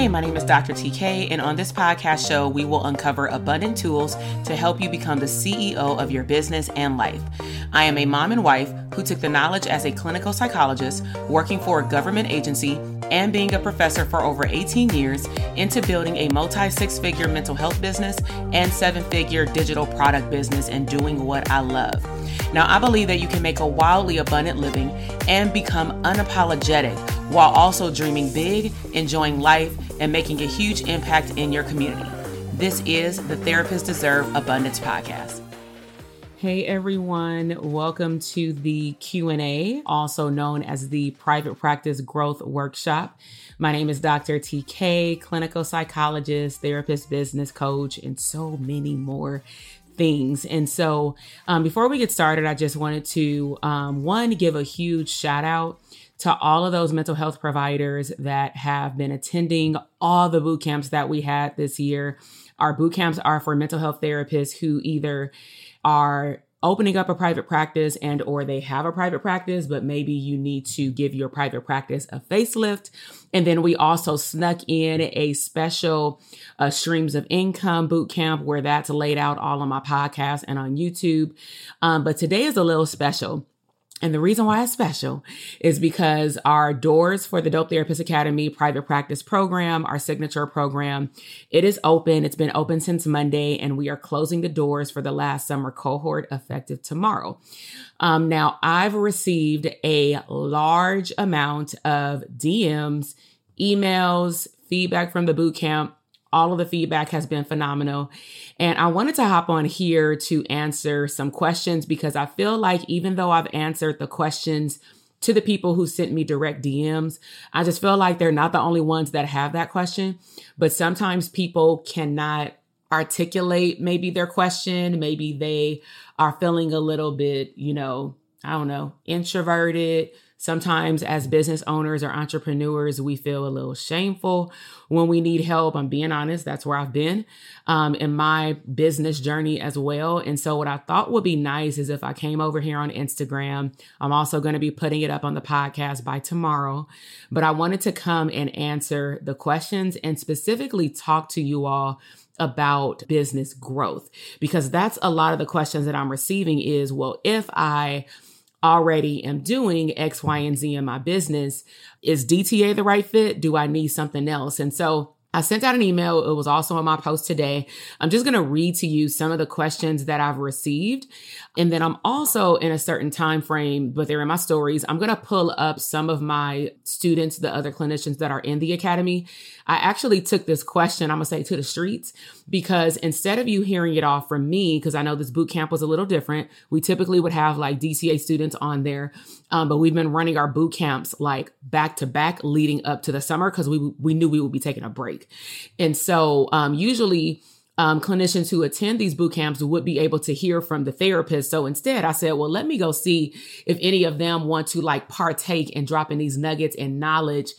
Hey, my name is Dr. TK, and on this podcast show, we will uncover abundant tools to help you become the CEO of your business and life. I am a mom and wife who took the knowledge as a clinical psychologist, working for a government agency, and being a professor for over 18 years into building a multi six figure mental health business and seven figure digital product business and doing what I love. Now, I believe that you can make a wildly abundant living and become unapologetic while also dreaming big, enjoying life, and making a huge impact in your community. This is the Therapists Deserve Abundance podcast. Hey everyone, welcome to the Q&A, also known as the Private Practice Growth Workshop. My name is Dr. TK, clinical psychologist, therapist, business coach, and so many more things. And so, um, before we get started, I just wanted to um, one give a huge shout out to all of those mental health providers that have been attending all the boot camps that we had this year. Our boot camps are for mental health therapists who either are opening up a private practice and or they have a private practice but maybe you need to give your private practice a facelift. And then we also snuck in a special uh, streams of income boot camp where that's laid out all on my podcast and on youtube. Um, but today is a little special and the reason why it's special is because our doors for the Dope Therapist Academy private practice program, our signature program, it is open. It's been open since Monday, and we are closing the doors for the last summer cohort effective tomorrow. Um, now, I've received a large amount of DMs, emails, feedback from the boot camp all of the feedback has been phenomenal. And I wanted to hop on here to answer some questions because I feel like even though I've answered the questions to the people who sent me direct DMs, I just feel like they're not the only ones that have that question. But sometimes people cannot articulate maybe their question. Maybe they are feeling a little bit, you know, I don't know, introverted Sometimes, as business owners or entrepreneurs, we feel a little shameful when we need help. I'm being honest, that's where I've been um, in my business journey as well. And so, what I thought would be nice is if I came over here on Instagram. I'm also going to be putting it up on the podcast by tomorrow. But I wanted to come and answer the questions and specifically talk to you all about business growth because that's a lot of the questions that I'm receiving is well if I already am doing X, Y, and Z in my business. Is DTA the right fit? Do I need something else? And so I sent out an email. It was also on my post today. I'm just going to read to you some of the questions that I've received. And then I'm also in a certain time frame, but they're in my stories. I'm going to pull up some of my students, the other clinicians that are in the academy. I actually took this question, I'm to say to the streets, because instead of you hearing it all from me, because I know this boot camp was a little different, we typically would have like DTA students on there. Um, but we've been running our boot camps like back to back leading up to the summer because we, we knew we would be taking a break break. And so um, usually um, clinicians who attend these boot camps would be able to hear from the therapist. So instead, I said, well, let me go see if any of them want to like partake in dropping these nuggets and knowledge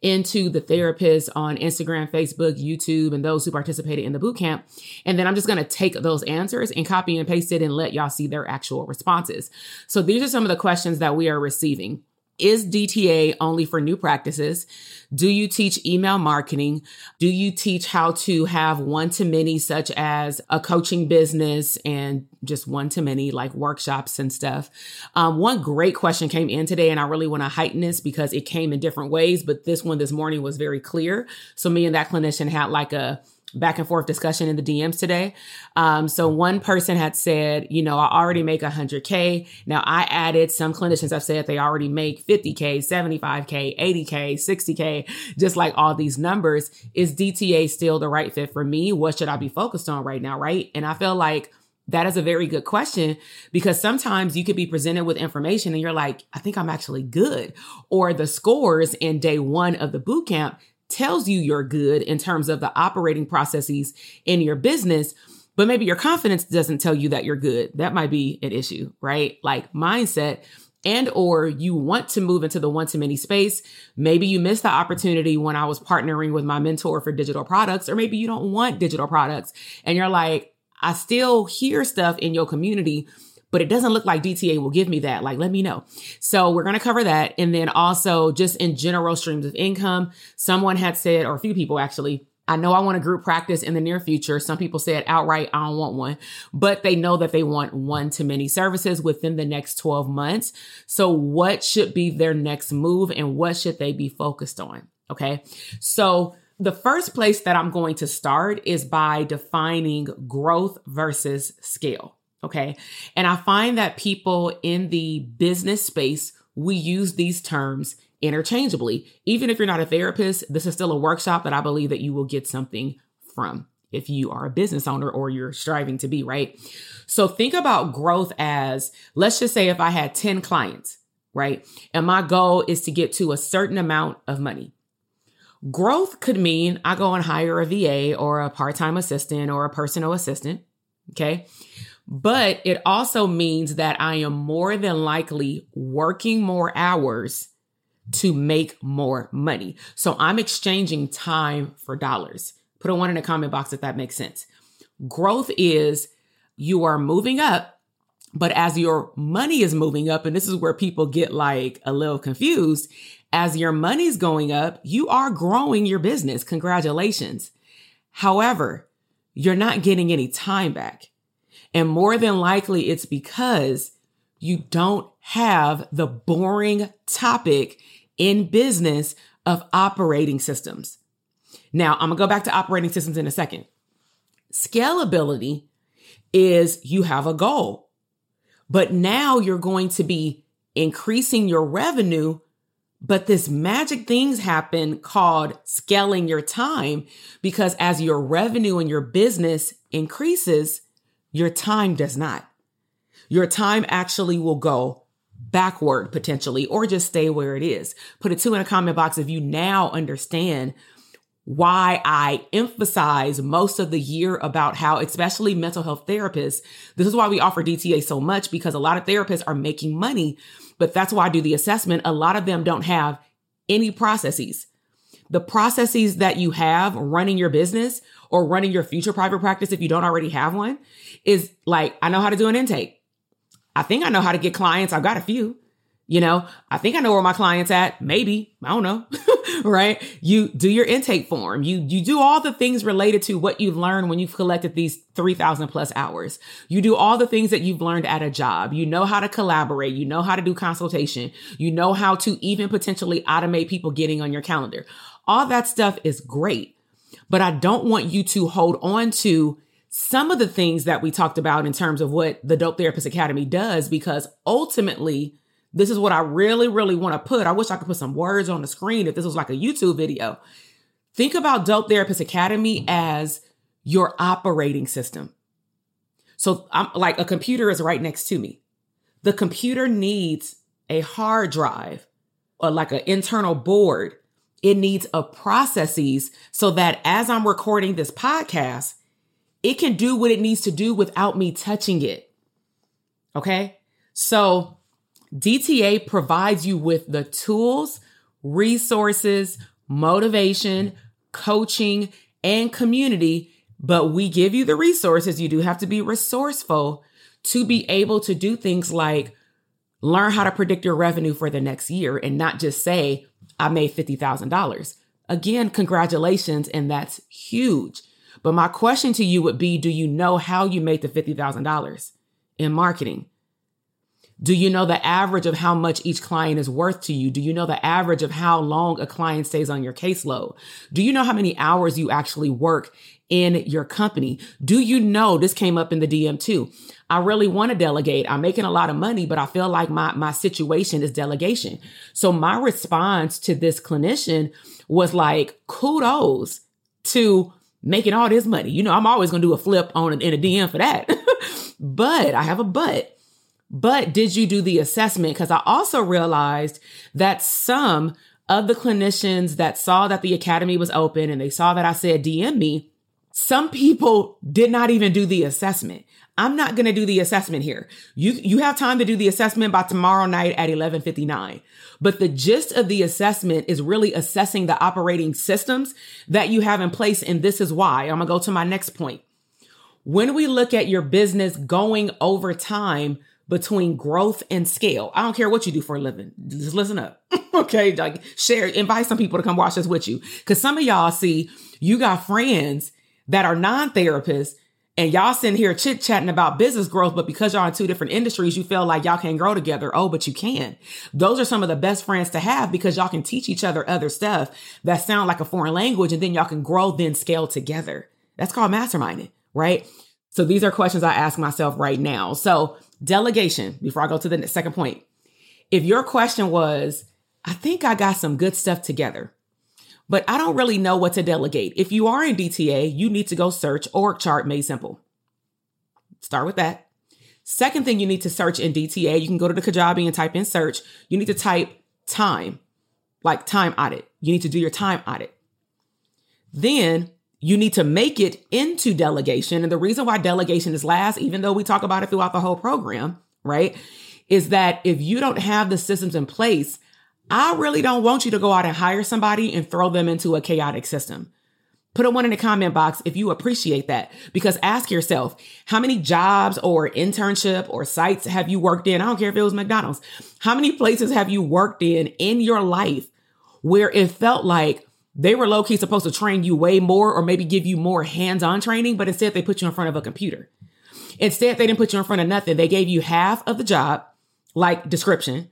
into the therapists on Instagram, Facebook, YouTube, and those who participated in the boot camp. And then I'm just going to take those answers and copy and paste it and let y'all see their actual responses. So these are some of the questions that we are receiving. Is DTA only for new practices? Do you teach email marketing? Do you teach how to have one to many, such as a coaching business and just one to many, like workshops and stuff? Um, one great question came in today, and I really want to heighten this because it came in different ways, but this one this morning was very clear. So, me and that clinician had like a back and forth discussion in the DMs today. Um, so one person had said, you know, I already make 100K. Now I added some clinicians have said they already make 50K, 75K, 80K, 60K, just like all these numbers. Is DTA still the right fit for me? What should I be focused on right now? Right. And I feel like that is a very good question because sometimes you could be presented with information and you're like, I think I'm actually good. Or the scores in day one of the boot camp tells you you're good in terms of the operating processes in your business, but maybe your confidence doesn't tell you that you're good. That might be an issue, right? Like mindset and or you want to move into the one to many space. Maybe you missed the opportunity when I was partnering with my mentor for digital products, or maybe you don't want digital products and you're like, I still hear stuff in your community but it doesn't look like DTA will give me that. Like, let me know. So we're going to cover that. And then also just in general streams of income, someone had said, or a few people actually, I know I want a group practice in the near future. Some people said outright, I don't want one, but they know that they want one to many services within the next 12 months. So what should be their next move and what should they be focused on? Okay. So the first place that I'm going to start is by defining growth versus scale. Okay. And I find that people in the business space, we use these terms interchangeably. Even if you're not a therapist, this is still a workshop that I believe that you will get something from if you are a business owner or you're striving to be, right? So think about growth as let's just say if I had 10 clients, right? And my goal is to get to a certain amount of money. Growth could mean I go and hire a VA or a part time assistant or a personal assistant. Okay. But it also means that I am more than likely working more hours to make more money. So I'm exchanging time for dollars. Put a one in the comment box if that makes sense. Growth is you are moving up, but as your money is moving up, and this is where people get like a little confused, as your money's going up, you are growing your business. Congratulations. However, you're not getting any time back. And more than likely, it's because you don't have the boring topic in business of operating systems. Now, I'm gonna go back to operating systems in a second. Scalability is you have a goal, but now you're going to be increasing your revenue. But this magic things happen called scaling your time because as your revenue and your business increases, your time does not. Your time actually will go backward potentially or just stay where it is. Put a two in a comment box if you now understand why I emphasize most of the year about how, especially mental health therapists, this is why we offer DTA so much because a lot of therapists are making money. But that's why I do the assessment. A lot of them don't have any processes. The processes that you have running your business or running your future private practice, if you don't already have one, is like, I know how to do an intake. I think I know how to get clients. I've got a few. You know, I think I know where my clients at. Maybe. I don't know. right? You do your intake form. You you do all the things related to what you've learned when you've collected these 3000 plus hours. You do all the things that you've learned at a job. You know how to collaborate, you know how to do consultation, you know how to even potentially automate people getting on your calendar. All that stuff is great. But I don't want you to hold on to some of the things that we talked about in terms of what the Dope Therapist Academy does, because ultimately, this is what I really, really want to put. I wish I could put some words on the screen if this was like a YouTube video. Think about Dope Therapist Academy as your operating system. So I'm like a computer is right next to me. The computer needs a hard drive or like an internal board. It needs a processes so that as I'm recording this podcast, it can do what it needs to do without me touching it. Okay. So DTA provides you with the tools, resources, motivation, coaching, and community, but we give you the resources. You do have to be resourceful to be able to do things like learn how to predict your revenue for the next year and not just say, I made $50,000. Again, congratulations. And that's huge. But my question to you would be Do you know how you made the $50,000 in marketing? Do you know the average of how much each client is worth to you? Do you know the average of how long a client stays on your caseload? Do you know how many hours you actually work in your company? Do you know this came up in the DM too? I really want to delegate. I'm making a lot of money, but I feel like my, my situation is delegation. So my response to this clinician was like, kudos to making all this money. You know, I'm always going to do a flip on an, in a DM for that. but I have a but. But did you do the assessment? Because I also realized that some of the clinicians that saw that the academy was open and they saw that I said DM me, some people did not even do the assessment. I'm not going to do the assessment here. You you have time to do the assessment by tomorrow night at 11:59. But the gist of the assessment is really assessing the operating systems that you have in place and this is why. I'm going to go to my next point. When we look at your business going over time, between growth and scale. I don't care what you do for a living. Just listen up. okay. Like share, invite some people to come watch this with you. Cause some of y'all see you got friends that are non-therapists and y'all sitting here chit chatting about business growth, but because y'all in two different industries, you feel like y'all can't grow together. Oh, but you can. Those are some of the best friends to have because y'all can teach each other other stuff that sound like a foreign language and then y'all can grow, then scale together. That's called masterminding, right? So these are questions I ask myself right now. So delegation, before I go to the second point. If your question was, I think I got some good stuff together but I don't really know what to delegate. If you are in DTA, you need to go search org chart made simple. Start with that. Second thing you need to search in DTA, you can go to the Kajabi and type in search. You need to type time, like time audit. You need to do your time audit. Then you need to make it into delegation. And the reason why delegation is last, even though we talk about it throughout the whole program, right, is that if you don't have the systems in place, I really don't want you to go out and hire somebody and throw them into a chaotic system. Put a one in the comment box if you appreciate that. Because ask yourself, how many jobs or internship or sites have you worked in? I don't care if it was McDonald's. How many places have you worked in in your life where it felt like they were low key supposed to train you way more or maybe give you more hands on training, but instead they put you in front of a computer. Instead, they didn't put you in front of nothing. They gave you half of the job, like description,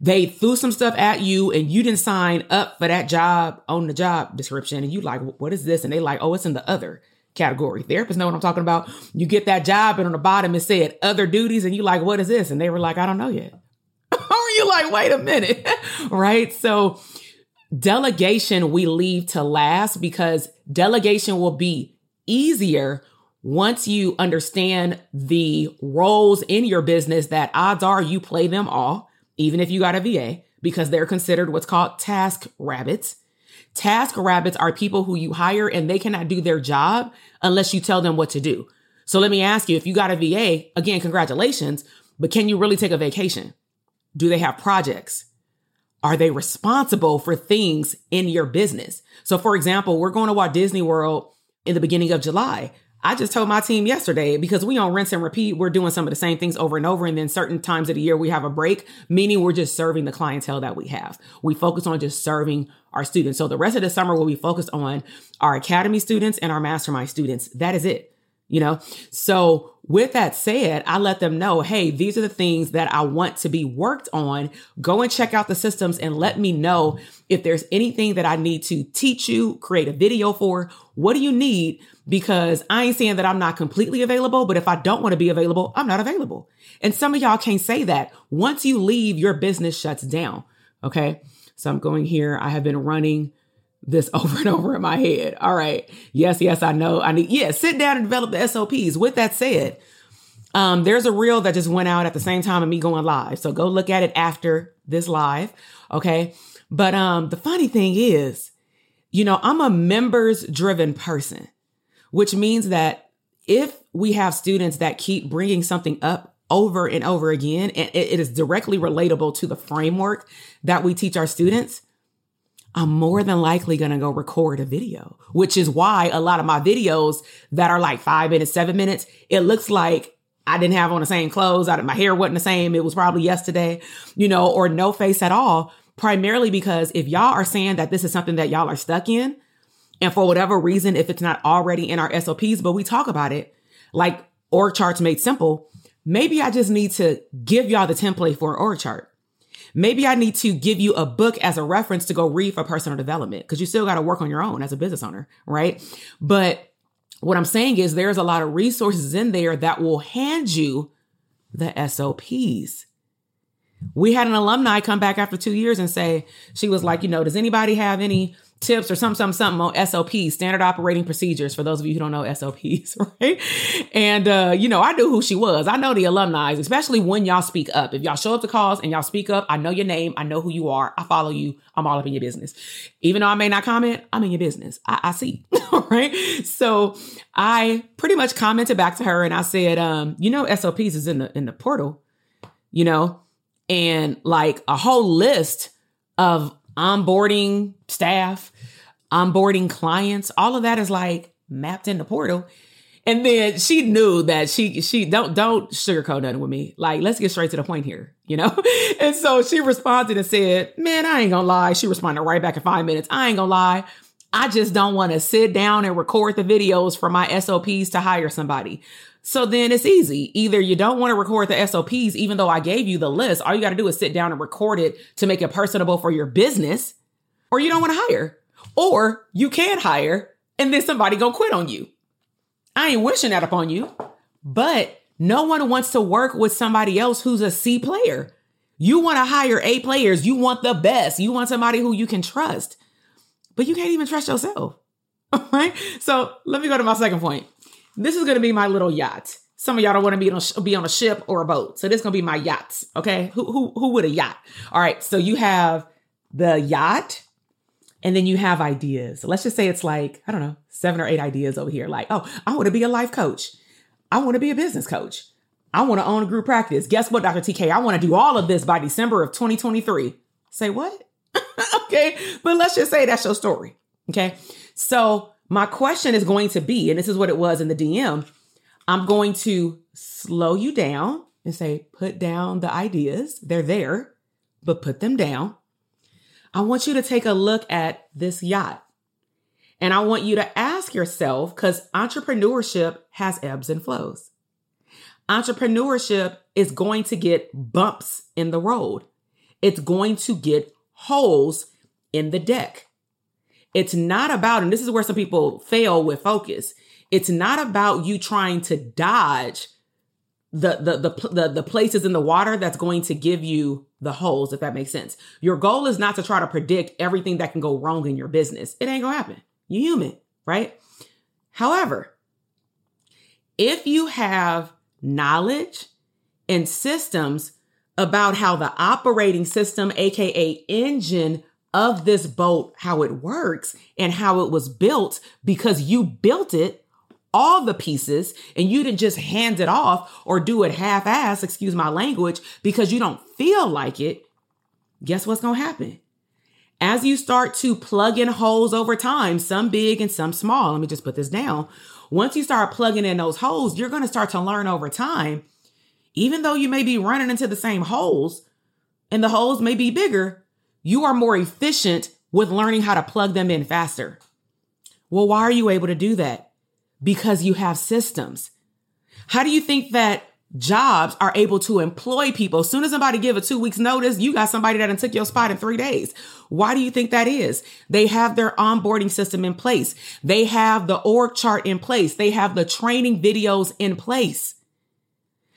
they threw some stuff at you and you didn't sign up for that job on the job description. And you like what is this? And they like oh it's in the other category. Therapists know what i'm talking about. You get that job and on the bottom it said other duties and you like what is this? And they were like i don't know yet. Or you like wait a minute. Right? So delegation we leave to last because delegation will be easier once you understand the roles in your business that odds are you play them all even if you got a VA, because they're considered what's called task rabbits. Task rabbits are people who you hire and they cannot do their job unless you tell them what to do. So let me ask you, if you got a VA, again, congratulations, but can you really take a vacation? Do they have projects? Are they responsible for things in your business? So for example, we're going to Walt Disney World in the beginning of July. I just told my team yesterday because we on rinse and repeat, we're doing some of the same things over and over. And then certain times of the year we have a break, meaning we're just serving the clientele that we have. We focus on just serving our students. So the rest of the summer will be focused on our academy students and our mastermind students. That is it. You know, so with that said, I let them know, hey, these are the things that I want to be worked on. Go and check out the systems and let me know if there's anything that I need to teach you, create a video for. What do you need? Because I ain't saying that I'm not completely available, but if I don't want to be available, I'm not available. And some of y'all can't say that. Once you leave, your business shuts down. Okay. So I'm going here. I have been running this over and over in my head. All right. Yes, yes, I know. I need, yeah, sit down and develop the SOPs. With that said, um, there's a reel that just went out at the same time of me going live. So go look at it after this live. Okay. But um, the funny thing is, you know, I'm a members driven person, which means that if we have students that keep bringing something up over and over again, and it is directly relatable to the framework that we teach our students, I'm more than likely going to go record a video, which is why a lot of my videos that are like five minutes, seven minutes, it looks like I didn't have on the same clothes. I, my hair wasn't the same. It was probably yesterday, you know, or no face at all. Primarily because if y'all are saying that this is something that y'all are stuck in, and for whatever reason, if it's not already in our SOPs, but we talk about it, like org charts made simple, maybe I just need to give y'all the template for an org chart. Maybe I need to give you a book as a reference to go read for personal development because you still got to work on your own as a business owner, right? But what I'm saying is there's a lot of resources in there that will hand you the SOPs. We had an alumni come back after two years and say, she was like, you know, does anybody have any tips or something, something, something on SOPs, standard operating procedures, for those of you who don't know SOPs, right? And, uh, you know, I knew who she was. I know the alumni, especially when y'all speak up. If y'all show up to calls and y'all speak up, I know your name. I know who you are. I follow you. I'm all up in your business. Even though I may not comment, I'm in your business. I, I see, right? So I pretty much commented back to her and I said, um, you know, SOPs is in the, in the portal, you know, and like a whole list of onboarding staff, onboarding clients, all of that is like mapped in the portal. And then she knew that she she don't don't sugarcoat nothing with me. Like, let's get straight to the point here, you know? And so she responded and said, Man, I ain't gonna lie. She responded right back in five minutes. I ain't gonna lie. I just don't want to sit down and record the videos for my SOPs to hire somebody. So then it's easy. Either you don't want to record the SOPs, even though I gave you the list. All you got to do is sit down and record it to make it personable for your business, or you don't want to hire, or you can't hire and then somebody gonna quit on you. I ain't wishing that upon you, but no one wants to work with somebody else who's a C player. You want to hire A players. You want the best. You want somebody who you can trust, but you can't even trust yourself. All right. So let me go to my second point. This is going to be my little yacht. Some of y'all don't want to be on a, be on a ship or a boat. So this is going to be my yacht. Okay. Who, who, who would a yacht? All right. So you have the yacht and then you have ideas. Let's just say it's like, I don't know, seven or eight ideas over here. Like, oh, I want to be a life coach. I want to be a business coach. I want to own a group practice. Guess what, Dr. TK? I want to do all of this by December of 2023. Say what? okay. But let's just say that's your story. Okay. So my question is going to be, and this is what it was in the DM I'm going to slow you down and say, put down the ideas. They're there, but put them down. I want you to take a look at this yacht. And I want you to ask yourself, because entrepreneurship has ebbs and flows. Entrepreneurship is going to get bumps in the road. It's going to get holes in the deck. It's not about, and this is where some people fail with focus. It's not about you trying to dodge the, the the the the places in the water that's going to give you the holes if that makes sense. Your goal is not to try to predict everything that can go wrong in your business. It ain't to happen. You human, right? However, if you have knowledge and systems about how the operating system aka engine of this boat, how it works and how it was built because you built it, all the pieces, and you didn't just hand it off or do it half ass, excuse my language, because you don't feel like it. Guess what's going to happen? As you start to plug in holes over time, some big and some small, let me just put this down. Once you start plugging in those holes, you're going to start to learn over time. Even though you may be running into the same holes and the holes may be bigger, you are more efficient with learning how to plug them in faster. Well, why are you able to do that? Because you have systems. How do you think that jobs are able to employ people? As soon as somebody give a two weeks notice, you got somebody that took your spot in three days. Why do you think that is? They have their onboarding system in place. They have the org chart in place. They have the training videos in place.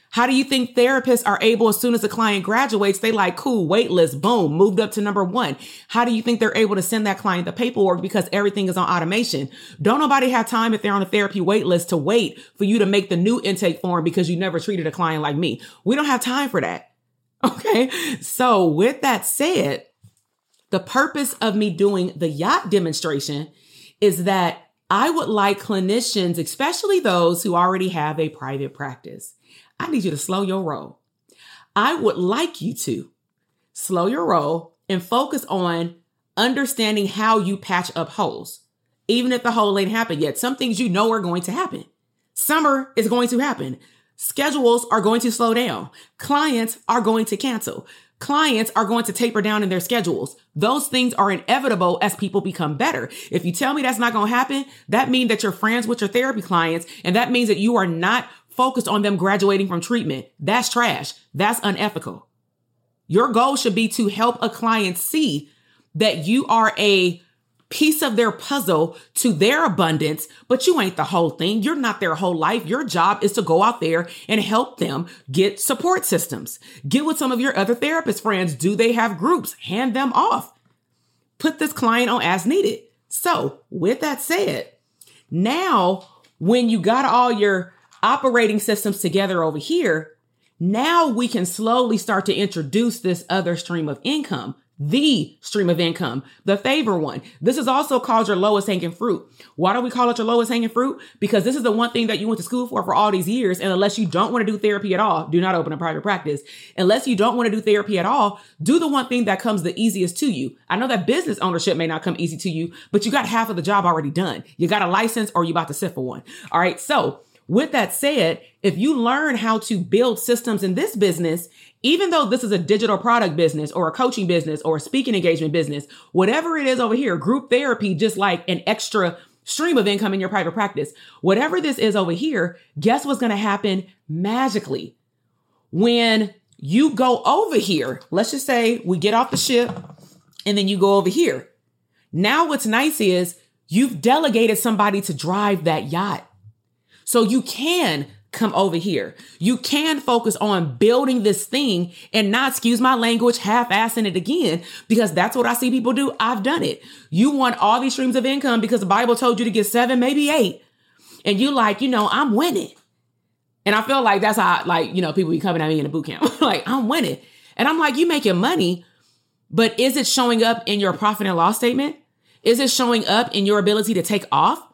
How do you think therapists are able, as soon as a client graduates, they like, cool, waitlist, boom, moved up to number one. How do you think they're able to send that client the paperwork because everything is on automation? Don't nobody have time if they're on a therapy waitlist to wait for you to make the new intake form because you never treated a client like me. We don't have time for that. Okay. So with that said, the purpose of me doing the yacht demonstration is that I would like clinicians, especially those who already have a private practice, I need you to slow your roll. I would like you to slow your roll and focus on understanding how you patch up holes, even if the hole ain't happened yet. Some things you know are going to happen. Summer is going to happen. Schedules are going to slow down. Clients are going to cancel. Clients are going to taper down in their schedules. Those things are inevitable as people become better. If you tell me that's not going to happen, that means that you're friends with your therapy clients and that means that you are not focused on them graduating from treatment. That's trash. That's unethical. Your goal should be to help a client see that you are a piece of their puzzle to their abundance, but you ain't the whole thing. You're not their whole life. Your job is to go out there and help them get support systems. Get with some of your other therapist friends. Do they have groups? Hand them off. Put this client on as needed. So, with that said, now when you got all your operating systems together over here, now we can slowly start to introduce this other stream of income the stream of income, the favor one. This is also called your lowest hanging fruit. Why do we call it your lowest hanging fruit? Because this is the one thing that you went to school for for all these years. And unless you don't want to do therapy at all, do not open a private practice. Unless you don't want to do therapy at all, do the one thing that comes the easiest to you. I know that business ownership may not come easy to you, but you got half of the job already done. You got a license or you about to sit for one. All right. So with that said, if you learn how to build systems in this business, even though this is a digital product business or a coaching business or a speaking engagement business, whatever it is over here, group therapy, just like an extra stream of income in your private practice, whatever this is over here, guess what's going to happen magically? When you go over here, let's just say we get off the ship and then you go over here. Now what's nice is you've delegated somebody to drive that yacht. So you can come over here. You can focus on building this thing and not, excuse my language, half-assing it again, because that's what I see people do. I've done it. You want all these streams of income because the Bible told you to get seven, maybe eight. And you like, you know, I'm winning. And I feel like that's how, like, you know, people be coming at me in a boot camp. like, I'm winning. And I'm like, you making money, but is it showing up in your profit and loss statement? Is it showing up in your ability to take off?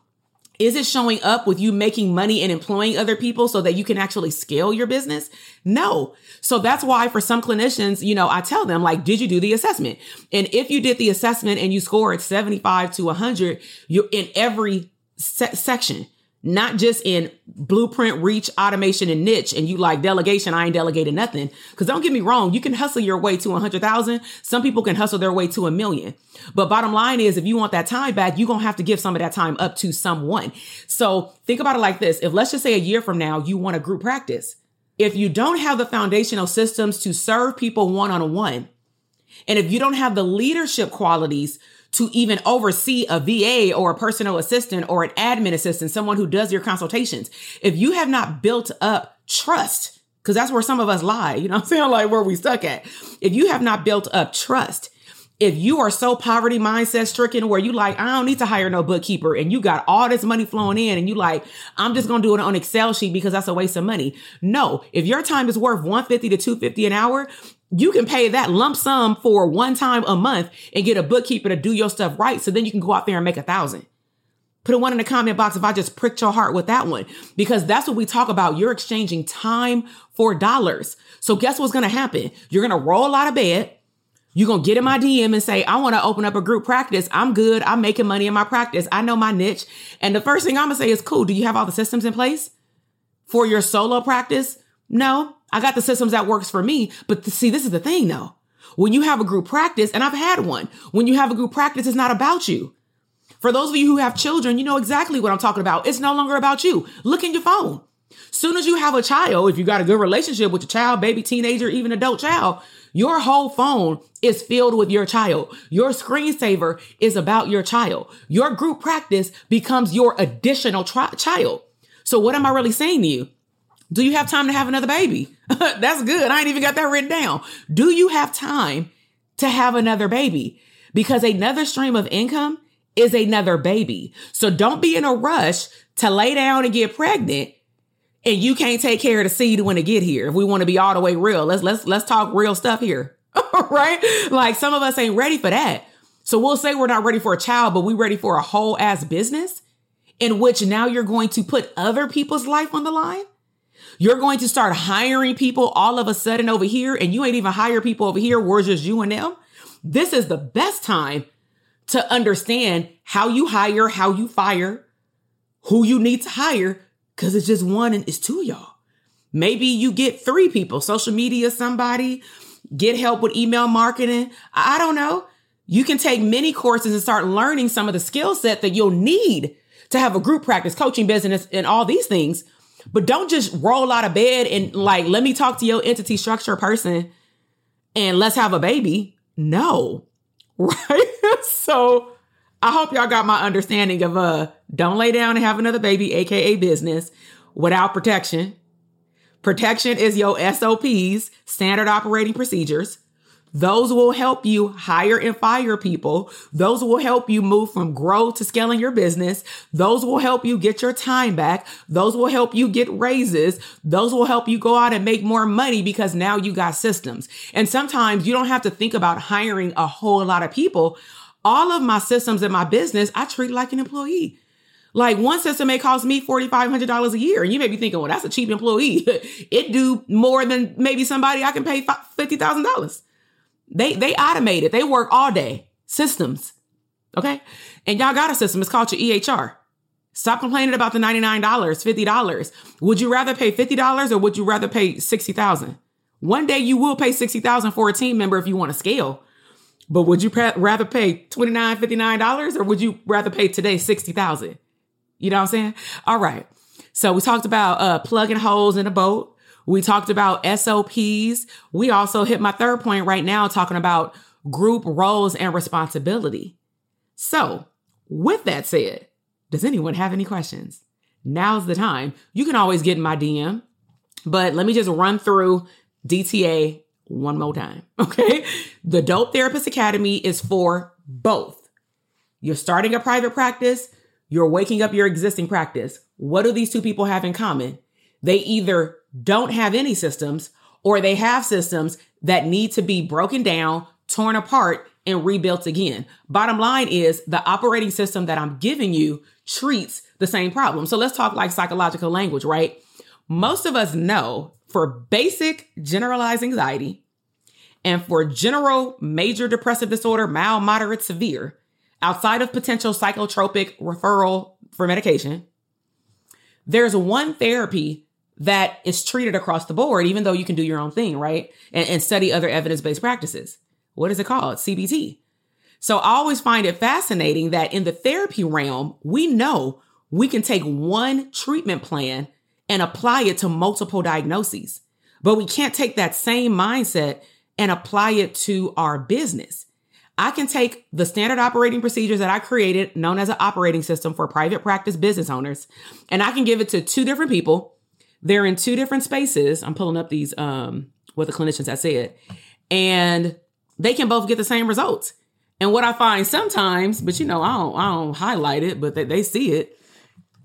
Is it showing up with you making money and employing other people so that you can actually scale your business? No. So that's why for some clinicians, you know, I tell them like, did you do the assessment? And if you did the assessment and you scored 75 to 100, you're in every se- section not just in blueprint, reach, automation, and niche. And you like delegation, I ain't delegating nothing. Cause don't get me wrong, you can hustle your way to a hundred thousand. Some people can hustle their way to a million. But bottom line is, if you want that time back, you're to have to give some of that time up to someone. So think about it like this. If let's just say a year from now, you want a group practice. If you don't have the foundational systems to serve people one on one, and if you don't have the leadership qualities to even oversee a VA or a personal assistant or an admin assistant, someone who does your consultations. If you have not built up trust, because that's where some of us lie, you know I'm saying? Like where we stuck at. If you have not built up trust, if you are so poverty mindset stricken where you like, I don't need to hire no bookkeeper and you got all this money flowing in and you like, I'm just to do it on Excel sheet because that's a waste of money. No, if your time is worth 150 to 250 an hour, you can pay that lump sum for one time a month and get a bookkeeper to do your stuff right. So then you can go out there and make a thousand. Put a one in the comment box if I just pricked your heart with that one, because that's what we talk about. You're exchanging time for dollars. So guess what's going to happen? You're going to roll out of bed. You're going to get in my DM and say, I want to open up a group practice. I'm good. I'm making money in my practice. I know my niche. And the first thing I'm going to say is, cool. Do you have all the systems in place for your solo practice? No, I got the systems that works for me. But see, this is the thing though. When you have a group practice, and I've had one, when you have a group practice, it's not about you. For those of you who have children, you know exactly what I'm talking about. It's no longer about you. Look in your phone. Soon as you have a child, if you got a good relationship with your child, baby, teenager, even adult child, your whole phone is filled with your child. Your screensaver is about your child. Your group practice becomes your additional tri- child. So what am I really saying to you? Do you have time to have another baby? That's good. I ain't even got that written down. Do you have time to have another baby? Because another stream of income is another baby. So don't be in a rush to lay down and get pregnant and you can't take care of the seed when it get here. If we want to be all the way real, let's, let's, let's talk real stuff here. right? Like some of us ain't ready for that. So we'll say we're not ready for a child, but we ready for a whole ass business in which now you're going to put other people's life on the line. You're going to start hiring people all of a sudden over here and you ain't even hire people over here. We're just you and them. This is the best time to understand how you hire, how you fire, who you need to hire, because it's just one and it's two y'all. Maybe you get three people, social media, somebody, get help with email marketing. I don't know. You can take many courses and start learning some of the skill set that you'll need to have a group practice, coaching business, and all these things. But don't just roll out of bed and like, let me talk to your entity structure person and let's have a baby. No. Right? so I hope y'all got my understanding of uh don't lay down and have another baby, aka business, without protection. Protection is your SOPs, standard operating procedures. Those will help you hire and fire people. Those will help you move from growth to scaling your business. Those will help you get your time back. Those will help you get raises. Those will help you go out and make more money because now you got systems. And sometimes you don't have to think about hiring a whole lot of people. All of my systems in my business, I treat like an employee. Like one system may cost me $4,500 a year. And you may be thinking, well, that's a cheap employee. it do more than maybe somebody I can pay $50,000. They they automate it. They work all day. Systems. Okay? And y'all got a system. It's called your EHR. Stop complaining about the $99, $50. Would you rather pay $50 or would you rather pay 60,000? One day you will pay 60,000 for a team member if you want to scale. But would you rather pay $29, $59 or would you rather pay today 60,000? You know what I'm saying? All right. So we talked about uh, plugging holes in a boat. We talked about SOPs. We also hit my third point right now, talking about group roles and responsibility. So, with that said, does anyone have any questions? Now's the time. You can always get in my DM, but let me just run through DTA one more time. Okay. The Dope Therapist Academy is for both. You're starting a private practice, you're waking up your existing practice. What do these two people have in common? They either don't have any systems or they have systems that need to be broken down, torn apart, and rebuilt again. Bottom line is the operating system that I'm giving you treats the same problem. So let's talk like psychological language, right? Most of us know for basic generalized anxiety and for general major depressive disorder, mild, moderate, severe, outside of potential psychotropic referral for medication, there's one therapy that is treated across the board, even though you can do your own thing, right? And, and study other evidence based practices. What is it called? CBT. So I always find it fascinating that in the therapy realm, we know we can take one treatment plan and apply it to multiple diagnoses, but we can't take that same mindset and apply it to our business. I can take the standard operating procedures that I created, known as an operating system for private practice business owners, and I can give it to two different people they're in two different spaces. I'm pulling up these um what the clinicians have said. And they can both get the same results. And what I find sometimes, but you know, I don't I don't highlight it, but they, they see it.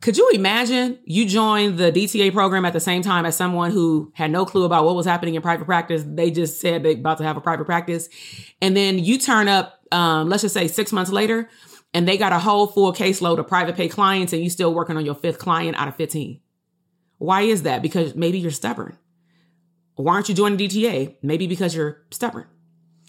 Could you imagine you joined the DTA program at the same time as someone who had no clue about what was happening in private practice? They just said they're about to have a private practice. And then you turn up, um, let's just say six months later, and they got a whole full caseload of private pay clients and you still working on your fifth client out of 15. Why is that? Because maybe you're stubborn. Why aren't you joining DTA? Maybe because you're stubborn.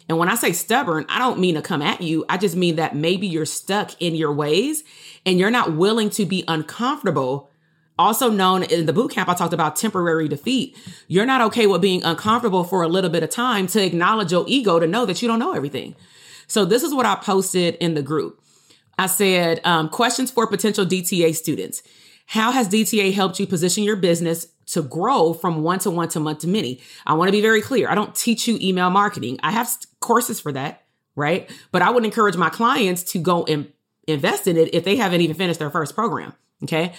And when I say stubborn, I don't mean to come at you. I just mean that maybe you're stuck in your ways and you're not willing to be uncomfortable. Also known in the boot camp, I talked about temporary defeat. You're not okay with being uncomfortable for a little bit of time to acknowledge your ego to know that you don't know everything. So this is what I posted in the group. I said, um, questions for potential DTA students. How has DTA helped you position your business to grow from one to one to month to many? I want to be very clear. I don't teach you email marketing. I have courses for that, right? But I would encourage my clients to go and invest in it if they haven't even finished their first program. Okay.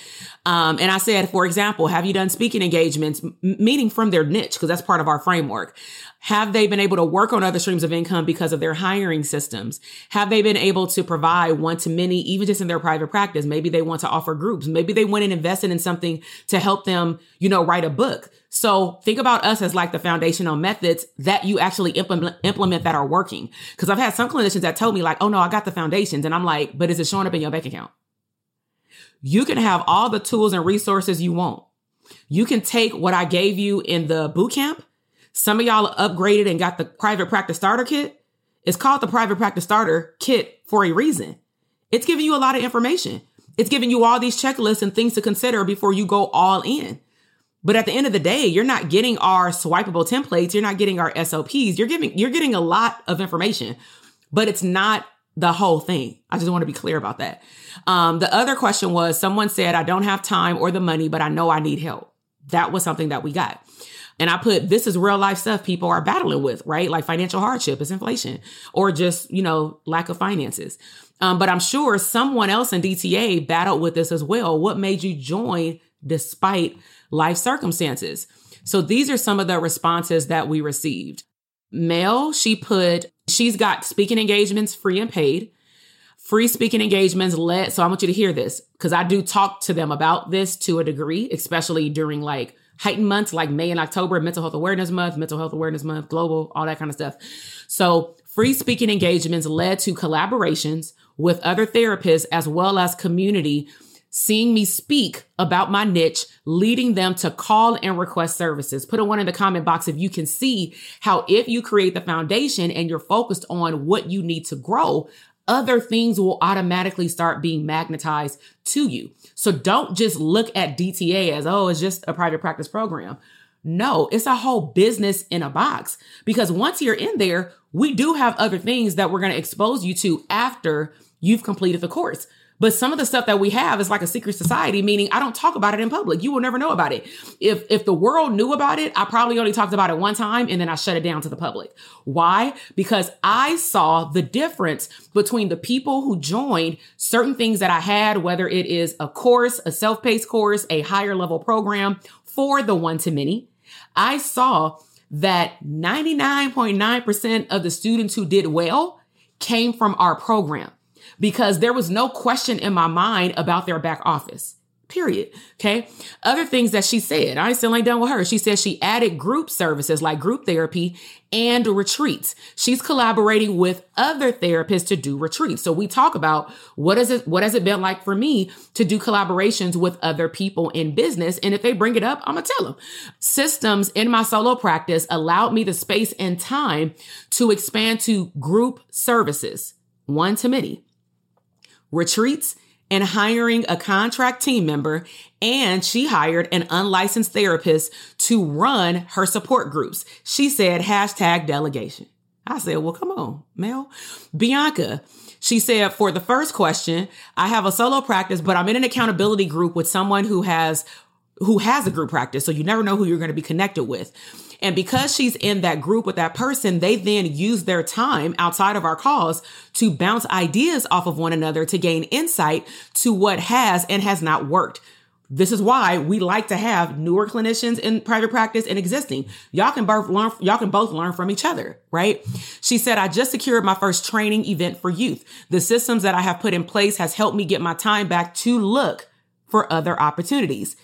Um, and I said, for example, have you done speaking engagements, m- meeting from their niche? Cause that's part of our framework. Have they been able to work on other streams of income because of their hiring systems? Have they been able to provide one to many, even just in their private practice? Maybe they want to offer groups. Maybe they went and invested in something to help them, you know, write a book. So think about us as like the foundational methods that you actually implement, implement that are working. Cause I've had some clinicians that told me like, Oh no, I got the foundations. And I'm like, but is it showing up in your bank account? You can have all the tools and resources you want. You can take what I gave you in the boot camp. Some of y'all upgraded and got the private practice starter kit It's called the private practice starter kit for a reason. It's giving you a lot of information. It's giving you all these checklists and things to consider before you go all in. But at the end of the day, you're not getting our swipeable templates. You're not getting our SOPs. You're giving, you're getting a lot of information, but it's not the whole thing. I just want to be clear about that. Um, the other question was someone said, I don't have time or the money, but I know I need help. That was something that we got. And I put, this is real life stuff people are battling with, right? Like financial hardship is inflation or just, you know, lack of finances. Um, but I'm sure someone else in DTA battled with this as well. What made you join despite life circumstances? So these are some of the responses that we received. Mel, she put, she's got speaking engagements free and paid. Free speaking engagements led. So I want you to hear this because I do talk to them about this to a degree, especially during like heightened months like May and October, Mental Health Awareness Month, Mental Health Awareness Month, global, all that kind of stuff. So free speaking engagements led to collaborations with other therapists as well as community seeing me speak about my niche, leading them to call and request services. Put a one in the comment box if you can see how if you create the foundation and you're focused on what you need to grow, other things will automatically start being magnetized to you. So don't just look at DTA as, oh, it's just a private practice program. No, it's a whole business in a box because once you're in there, we do have other things that we're going to expose you to after you've completed the course. But some of the stuff that we have is like a secret society, meaning I don't talk about it in public. You will never know about it. If if the world knew about it, I probably only talked about it one time and then I shut it down to the public. Why? Because I saw the difference between the people who joined certain things that I had, whether it is a course, a self-paced course, a higher level program for the one to many. I saw that 99.9% of the students who did well came from our program because there was no question in my mind about their back office. Period. Okay. Other things that she said, I still ain't done with her. She said she added group services like group therapy and retreats. She's collaborating with other therapists to do retreats. So we talk about what is it, what has it been like for me to do collaborations with other people in business? And if they bring it up, I'm gonna tell them. Systems in my solo practice allowed me the space and time to expand to group services, one to many retreats, and hiring a contract team member. And she hired an unlicensed therapist to run her support groups. She said hashtag delegation. I said, well, come on, Mel. Bianca, she said, for the first question, I have a solo practice, but I'm in an accountability group with someone who has who has a group practice. So you never know who you're going to be connected with. And because she's in that group with that person, they then use their time outside of our calls to bounce ideas off of one another to gain insight to what has and has not worked. This is why we like to have newer clinicians in private practice and existing. Y'all can both learn, y'all can both learn from each other, right? She said, I just secured my first training event for youth. The systems that I have put in place has helped me get my time back to look for other opportunities.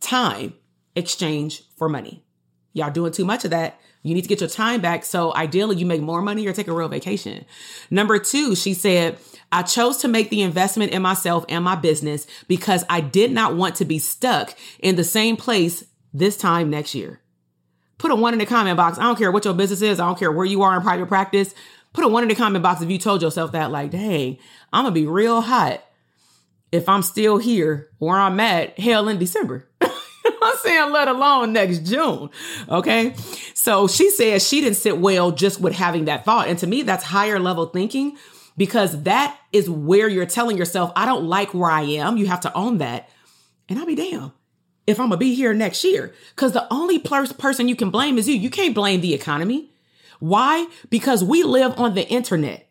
Time exchange for money. Y'all doing too much of that. You need to get your time back. So ideally you make more money or take a real vacation. Number two, she said, I chose to make the investment in myself and my business because I did not want to be stuck in the same place this time next year. Put a one in the comment box. I don't care what your business is. I don't care where you are in private practice. Put a one in the comment box if you told yourself that, like, dang, I'm gonna be real hot if I'm still here where I'm at, hell in December. I'm saying, let alone next June. Okay. So she says she didn't sit well just with having that thought. And to me, that's higher level thinking because that is where you're telling yourself, I don't like where I am. You have to own that. And I'll be damn if I'm gonna be here next year. Because the only person you can blame is you. You can't blame the economy. Why? Because we live on the internet.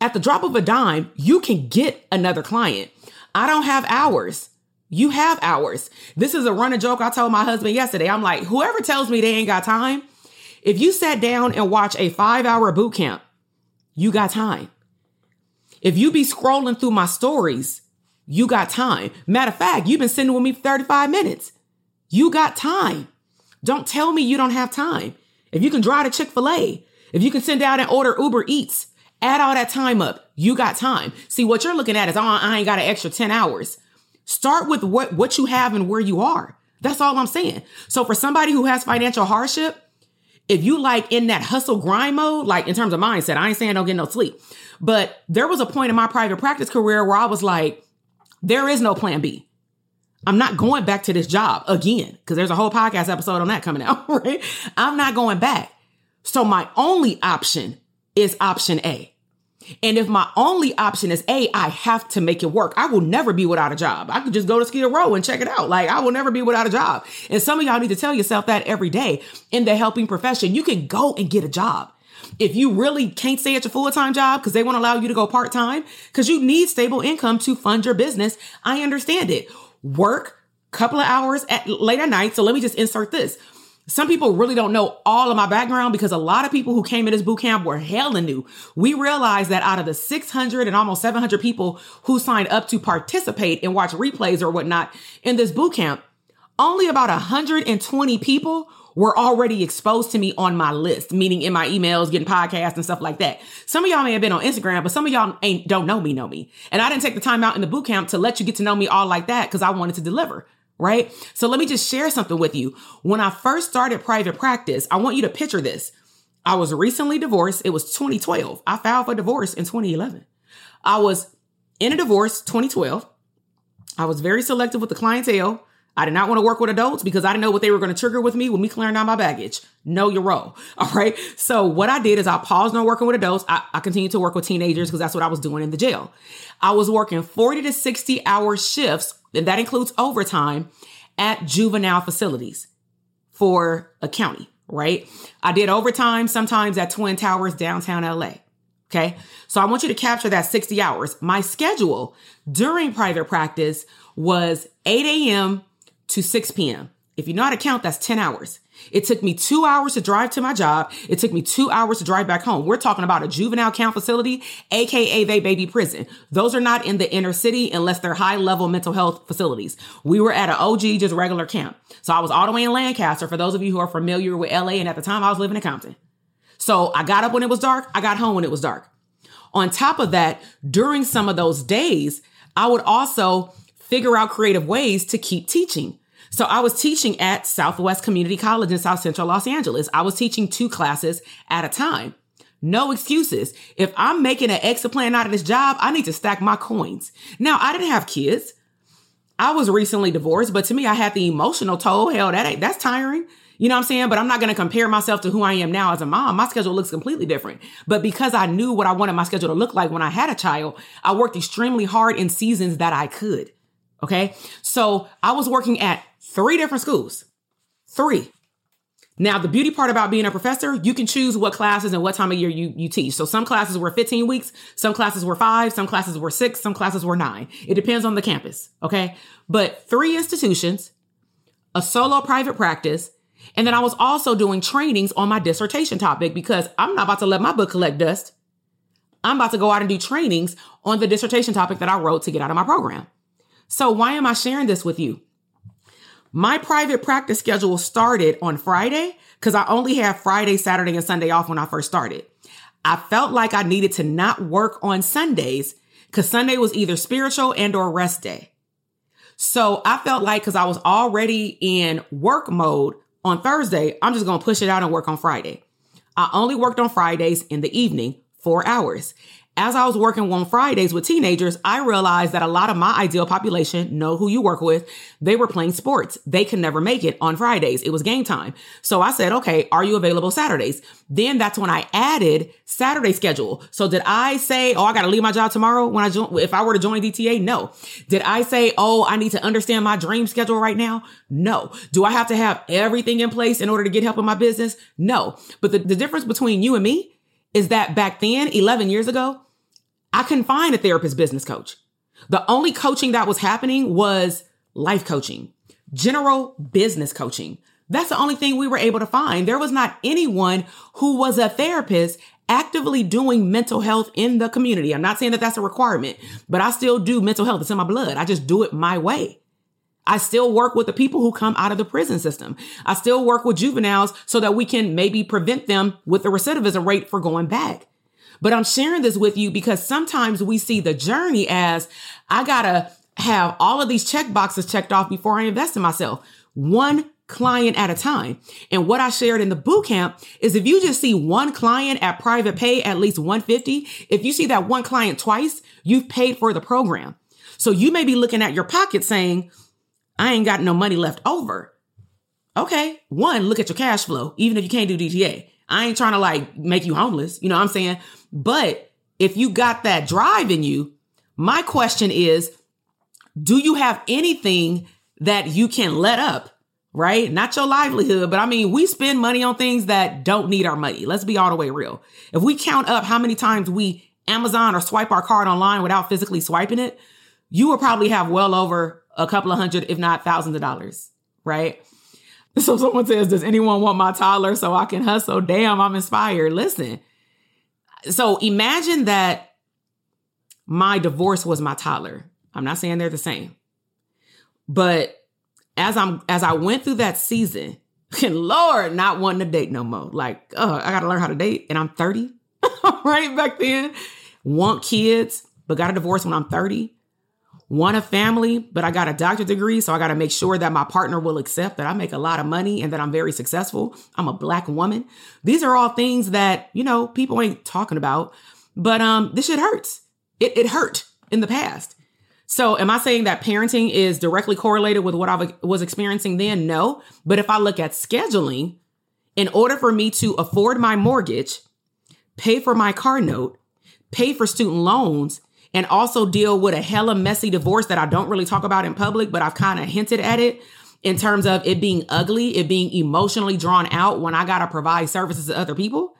At the drop of a dime, you can get another client. I don't have hours. You have hours. This is a running joke I told my husband yesterday. I'm like, whoever tells me they ain't got time, if you sat down and watch a five hour boot camp, you got time. If you be scrolling through my stories, you got time. Matter of fact, you've been sitting with me for 35 minutes. You got time. Don't tell me you don't have time. If you can drive to Chick fil A, if you can send out and order Uber Eats, add all that time up. You got time. See, what you're looking at is, oh, I ain't got an extra 10 hours. Start with what, what you have and where you are. That's all I'm saying. So for somebody who has financial hardship, if you like in that hustle grind mode, like in terms of mindset, I ain't saying don't get no sleep, but there was a point in my private practice career where I was like, there is no plan B. I'm not going back to this job again because there's a whole podcast episode on that coming out, right? I'm not going back. So my only option is option A. And if my only option is A, I have to make it work. I will never be without a job. I could just go to Skid Row and check it out. Like I will never be without a job. And some of y'all need to tell yourself that every day in the helping profession. You can go and get a job. If you really can't stay at your full-time job because they won't allow you to go part-time because you need stable income to fund your business, I understand it. Work a couple of hours at late at night. So let me just insert this some people really don't know all of my background because a lot of people who came in this boot camp were hella new. We realized that out of the 600 and almost 700 people who signed up to participate and watch replays or whatnot in this boot camp, only about 120 people were already exposed to me on my list, meaning in my emails, getting podcasts and stuff like that. Some of y'all may have been on Instagram, but some of y'all ain't don't know me, know me. And I didn't take the time out in the boot camp to let you get to know me all like that because I wanted to deliver right? So let me just share something with you. When I first started private practice, I want you to picture this. I was recently divorced. It was 2012. I filed for divorce in 2011. I was in a divorce 2012. I was very selective with the clientele. I did not want to work with adults because I didn't know what they were going to trigger with me with me clearing out my baggage. Know your role. All right. So what I did is I paused on working with adults. I, I continued to work with teenagers because that's what I was doing in the jail. I was working 40 to 60 hour shifts and that includes overtime at juvenile facilities for a county, right? I did overtime sometimes at Twin Towers, downtown LA. Okay. So I want you to capture that 60 hours. My schedule during private practice was 8 a.m. to 6 p.m. If you know how to count, that's 10 hours. It took me two hours to drive to my job. It took me two hours to drive back home. We're talking about a juvenile count facility, aka they baby prison. Those are not in the inner city unless they're high level mental health facilities. We were at an OG, just regular camp. So I was all the way in Lancaster for those of you who are familiar with LA. And at the time I was living in Compton. So I got up when it was dark. I got home when it was dark. On top of that, during some of those days, I would also figure out creative ways to keep teaching. So I was teaching at Southwest Community College in South Central Los Angeles. I was teaching two classes at a time. No excuses. If I'm making an exit plan out of this job, I need to stack my coins. Now, I didn't have kids. I was recently divorced, but to me, I had the emotional toll. Hell, that ain't, that's tiring. You know what I'm saying? But I'm not going to compare myself to who I am now as a mom. My schedule looks completely different. But because I knew what I wanted my schedule to look like when I had a child, I worked extremely hard in seasons that I could. Okay. So I was working at three different schools. Three. Now, the beauty part about being a professor, you can choose what classes and what time of year you, you teach. So some classes were 15 weeks, some classes were five, some classes were six, some classes were nine. It depends on the campus. Okay. But three institutions, a solo private practice, and then I was also doing trainings on my dissertation topic because I'm not about to let my book collect dust. I'm about to go out and do trainings on the dissertation topic that I wrote to get out of my program. So why am I sharing this with you? My private practice schedule started on Friday because I only had Friday, Saturday, and Sunday off when I first started. I felt like I needed to not work on Sundays because Sunday was either spiritual and or rest day. So I felt like because I was already in work mode on Thursday, I'm just going to push it out and work on Friday. I only worked on Fridays in the evening, four hours as I was working on Fridays with teenagers, I realized that a lot of my ideal population know who you work with. They were playing sports. They could never make it on Fridays. It was game time. So I said, okay, are you available Saturdays? Then that's when I added Saturday schedule. So did I say, oh, I got to leave my job tomorrow when I join, if I were to join DTA? No. Did I say, oh, I need to understand my dream schedule right now? No. Do I have to have everything in place in order to get help in my business? No. But the, the difference between you and me is that back then, 11 years ago, I couldn't find a therapist business coach. The only coaching that was happening was life coaching, general business coaching. That's the only thing we were able to find. There was not anyone who was a therapist actively doing mental health in the community. I'm not saying that that's a requirement, but I still do mental health. It's in my blood. I just do it my way. I still work with the people who come out of the prison system. I still work with juveniles so that we can maybe prevent them with the recidivism rate for going back. But I'm sharing this with you because sometimes we see the journey as I gotta have all of these check boxes checked off before I invest in myself. One client at a time. And what I shared in the boot camp is if you just see one client at private pay at least 150, if you see that one client twice, you've paid for the program. So you may be looking at your pocket saying, I ain't got no money left over. Okay. One, look at your cash flow, even if you can't do DTA. I ain't trying to like make you homeless. You know what I'm saying? But if you got that drive in you, my question is, do you have anything that you can let up? Right? Not your livelihood, but I mean, we spend money on things that don't need our money. Let's be all the way real. If we count up how many times we Amazon or swipe our card online without physically swiping it, you will probably have well over a couple of hundred, if not thousands of dollars. Right? So someone says, Does anyone want my toddler so I can hustle? Damn, I'm inspired. Listen. So imagine that my divorce was my toddler. I'm not saying they're the same. But as I'm as I went through that season, and Lord, not wanting to date no more. Like, oh, I gotta learn how to date. And I'm 30. right back then. Want kids, but got a divorce when I'm 30 want a family, but I got a doctorate degree, so I got to make sure that my partner will accept that I make a lot of money and that I'm very successful. I'm a black woman. These are all things that, you know, people ain't talking about, but um this shit hurts. It it hurt in the past. So am I saying that parenting is directly correlated with what I was experiencing then? No, but if I look at scheduling, in order for me to afford my mortgage, pay for my car note, pay for student loans, and also deal with a hella messy divorce that I don't really talk about in public, but I've kind of hinted at it in terms of it being ugly, it being emotionally drawn out when I got to provide services to other people.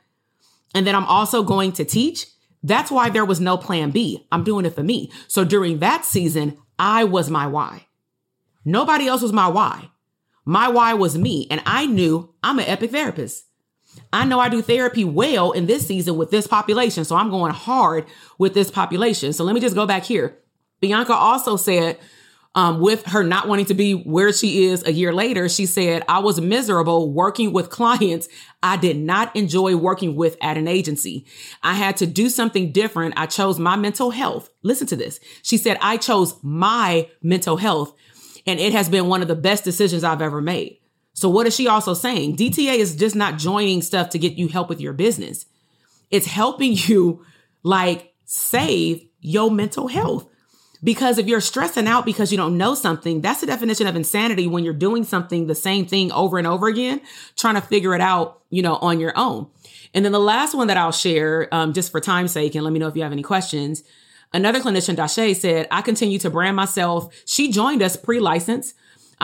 And then I'm also going to teach. That's why there was no plan B. I'm doing it for me. So during that season, I was my why. Nobody else was my why. My why was me. And I knew I'm an epic therapist. I know I do therapy well in this season with this population. So I'm going hard with this population. So let me just go back here. Bianca also said, um, with her not wanting to be where she is a year later, she said, I was miserable working with clients I did not enjoy working with at an agency. I had to do something different. I chose my mental health. Listen to this. She said, I chose my mental health and it has been one of the best decisions I've ever made. So what is she also saying? DTA is just not joining stuff to get you help with your business. It's helping you like save your mental health. Because if you're stressing out because you don't know something, that's the definition of insanity when you're doing something, the same thing over and over again, trying to figure it out, you know, on your own. And then the last one that I'll share, um, just for time's sake, and let me know if you have any questions. Another clinician, Dashe, said, I continue to brand myself. She joined us pre-license.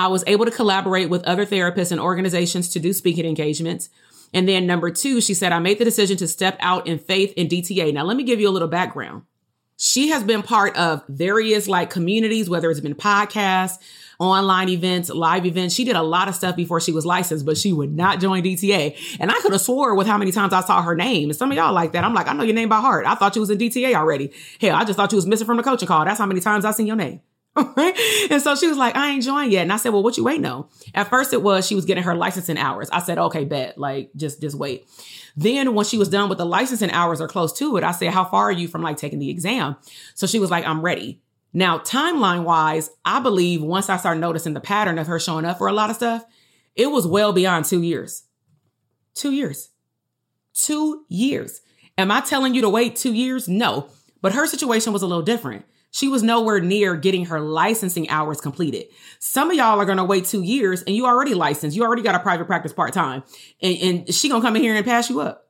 I was able to collaborate with other therapists and organizations to do speaking engagements. And then number two, she said, I made the decision to step out in faith in DTA. Now, let me give you a little background. She has been part of various like communities, whether it's been podcasts, online events, live events. She did a lot of stuff before she was licensed, but she would not join DTA. And I could have swore with how many times I saw her name. And some of y'all like that. I'm like, I know your name by heart. I thought you was in DTA already. Hell, I just thought you was missing from the coaching call. That's how many times I seen your name. and so she was like, I ain't joined yet. And I said, Well, what you waiting on? At first it was she was getting her licensing hours. I said, okay, bet. Like, just just wait. Then when she was done with the licensing hours or close to it, I said, How far are you from like taking the exam? So she was like, I'm ready. Now, timeline wise, I believe once I started noticing the pattern of her showing up for a lot of stuff, it was well beyond two years. Two years. Two years. Am I telling you to wait two years? No. But her situation was a little different. She was nowhere near getting her licensing hours completed. Some of y'all are to wait two years and you already licensed. You already got a private practice part time and, and she to come in here and pass you up.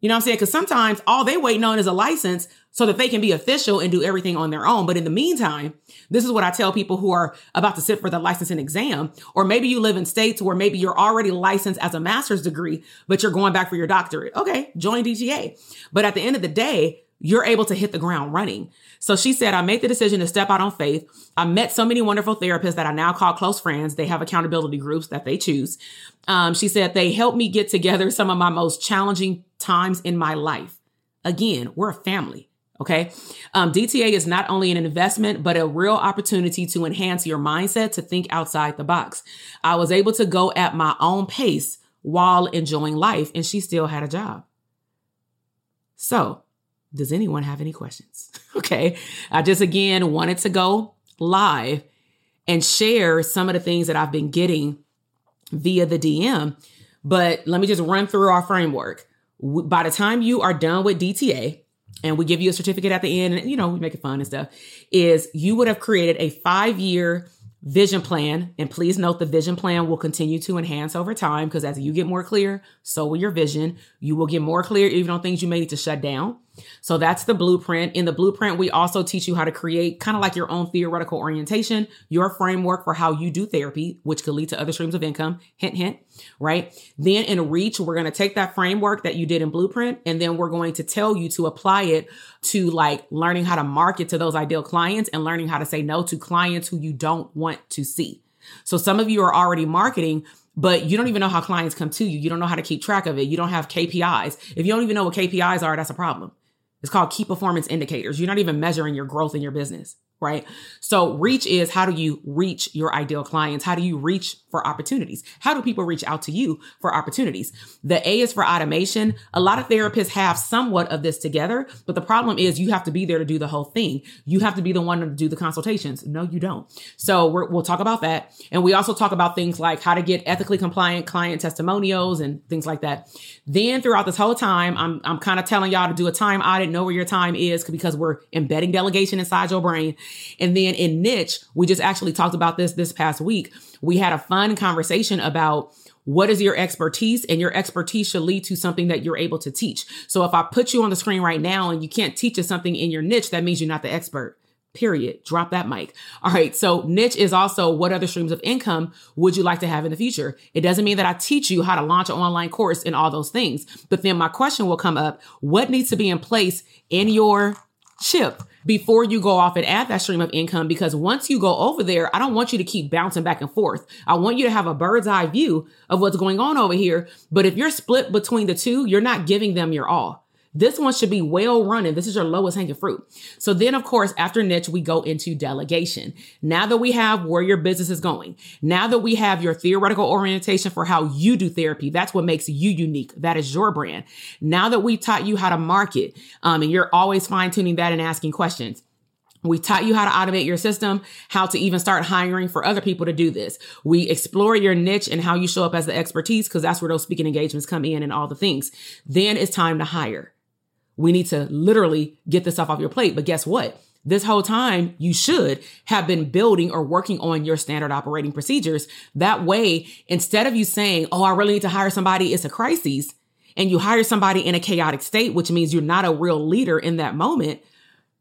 You know what I'm saying? Cause sometimes all they waiting on is a license so that they can be official and do everything on their own. But in the meantime, this is what I tell people who are about to sit for the licensing exam, or maybe you live in states where maybe you're already licensed as a master's degree, but you're going back for your doctorate. Okay, join DTA. But at the end of the day, you're able to hit the ground running. So she said, I made the decision to step out on faith. I met so many wonderful therapists that I now call close friends. They have accountability groups that they choose. Um, she said, they helped me get together some of my most challenging times in my life. Again, we're a family. Okay. Um, DTA is not only an investment, but a real opportunity to enhance your mindset to think outside the box. I was able to go at my own pace while enjoying life, and she still had a job. So does anyone have any questions? okay. I just again wanted to go live and share some of the things that I've been getting via the DM. But let me just run through our framework. By the time you are done with DTA, and we give you a certificate at the end, and you know, we make it fun and stuff, is you would have created a five year vision plan. And please note the vision plan will continue to enhance over time because as you get more clear, so will your vision. You will get more clear even on things you may need to shut down. So that's the blueprint. In the blueprint, we also teach you how to create kind of like your own theoretical orientation, your framework for how you do therapy, which could lead to other streams of income. Hint, hint, right? Then in Reach, we're going to take that framework that you did in Blueprint, and then we're going to tell you to apply it to like learning how to market to those ideal clients and learning how to say no to clients who you don't want to see. So some of you are already marketing, but you don't even know how clients come to you. You don't know how to keep track of it. You don't have KPIs. If you don't even know what KPIs are, that's a problem. It's called key performance indicators. You're not even measuring your growth in your business right? So reach is how do you reach your ideal clients? How do you reach for opportunities? How do people reach out to you for opportunities? The A is for automation. A lot of therapists have somewhat of this together, but the problem is you have to be there to do the whole thing. You have to be the one to do the consultations. No, you don't. So we will talk about that. And we also talk about things like how to get ethically compliant client testimonials and things like that. Then throughout this whole time, I'm, I'm kind of telling y'all to do a time audit, know where your time is because we're embedding delegation inside your brain and then in niche, we just actually talked about this this past week. We had a fun conversation about what is your expertise and your expertise should lead to something that you're able to teach. So if I put you on the screen right now and you can't teach us something in your niche, that means you're not the expert. Period. Drop that mic. All right. So niche is also what other streams of income would you like to have in the future? It doesn't mean that I teach you how to launch an online course and all those things. But then my question will come up. What needs to be in place in your chip before you go off and add that stream of income because once you go over there, I don't want you to keep bouncing back and forth. I want you to have a bird's eye view of what's going on over here. But if you're split between the two, you're not giving them your all. This one should be well running. This is your lowest hanging fruit. So then, of course, after niche, we go into delegation. Now that we have where your business is going, now that we have your theoretical orientation for how you do therapy, that's what makes you unique. That is your brand. Now that we taught you how to market, um, and you're always fine tuning that and asking questions. We taught you how to automate your system, how to even start hiring for other people to do this. We explore your niche and how you show up as the expertise because that's where those speaking engagements come in and all the things. Then it's time to hire. We need to literally get this stuff off your plate. But guess what? This whole time, you should have been building or working on your standard operating procedures. That way, instead of you saying, Oh, I really need to hire somebody, it's a crisis, and you hire somebody in a chaotic state, which means you're not a real leader in that moment,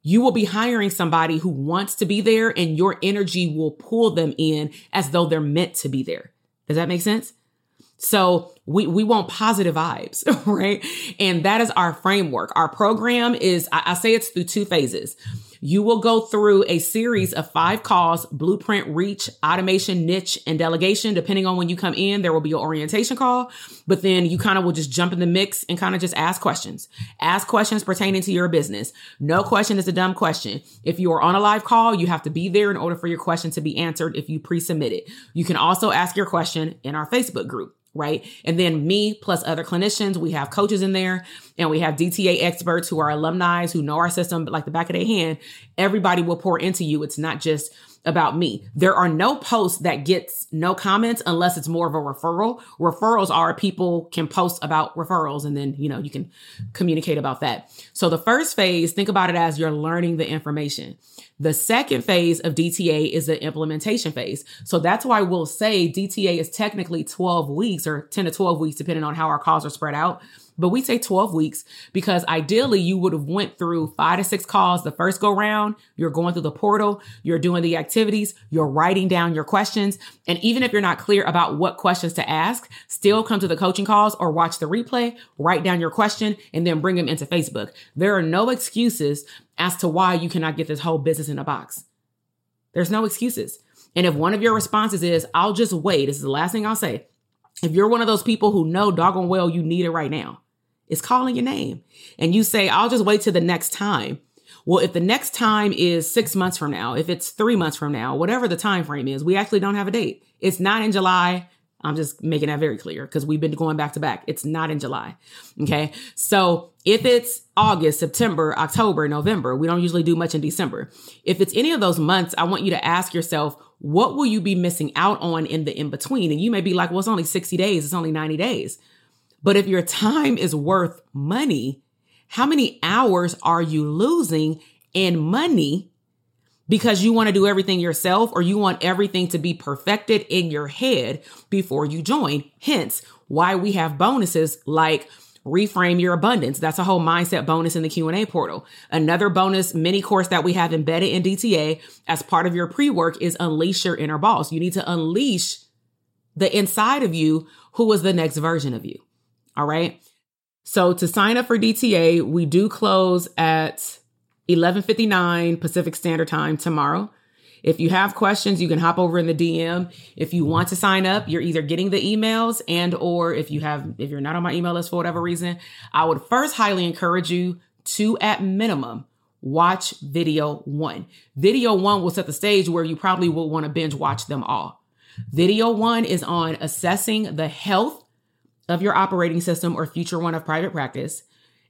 you will be hiring somebody who wants to be there and your energy will pull them in as though they're meant to be there. Does that make sense? So we, we want positive vibes, right? And that is our framework. Our program is, I, I say it's through two phases. You will go through a series of five calls, blueprint, reach, automation, niche, and delegation. Depending on when you come in, there will be an orientation call, but then you kind of will just jump in the mix and kind of just ask questions. Ask questions pertaining to your business. No question is a dumb question. If you are on a live call, you have to be there in order for your question to be answered if you pre-submit it. You can also ask your question in our Facebook group right? And then me plus other clinicians, we have coaches in there and we have DTA experts who are alumni who know our system like the back of their hand. Everybody will pour into you. It's not just about me. There are no posts that gets no comments unless it's more of a referral. Referrals are people can post about referrals and then, you know, you can communicate about that. So the first phase, think about it as you're learning the information. The second phase of DTA is the implementation phase. So that's why we'll say DTA is technically 12 weeks or 10 to 12 weeks, depending on how our calls are spread out but we say 12 weeks because ideally you would have went through five to six calls the first go round. You're going through the portal. You're doing the activities. You're writing down your questions. And even if you're not clear about what questions to ask, still come to the coaching calls or watch the replay, write down your question and then bring them into Facebook. There are no excuses as to why you cannot get this whole business in a box. There's no excuses. And if one of your responses is, I'll just wait, this is the last thing I'll say. If you're one of those people who know doggone well you need it right now, is calling your name. And you say, I'll just wait till the next time. Well, if the next time is six months from now, if it's three months from now, whatever the time frame is, we actually don't have a date. It's not in July. I'm just making that very clear because we've been going back to back. It's not in July. Okay. So if it's August, September, October, November, we don't usually do much in December. If it's any of those months, I want you to ask yourself, what will you be missing out on in the in between? And you may be like, well, it's only 60 days, it's only 90 days. But if your time is worth money, how many hours are you losing in money because you want to do everything yourself or you want everything to be perfected in your head before you join. Hence why we have bonuses like reframe your abundance. That's a whole mindset bonus in the Q&A portal. Another bonus mini course that we have embedded in DTA as part of your pre-work is unleash your inner boss. You need to unleash the inside of you who is the next version of you. All right. So to sign up for DTA, we do close at 11:59 Pacific Standard Time tomorrow. If you have questions, you can hop over in the DM. If you want to sign up, you're either getting the emails and or if you have if you're not on my email list for whatever reason, I would first highly encourage you to at minimum watch video 1. Video 1 will set the stage where you probably will want to binge watch them all. Video 1 is on assessing the health of your operating system or future one of private practice.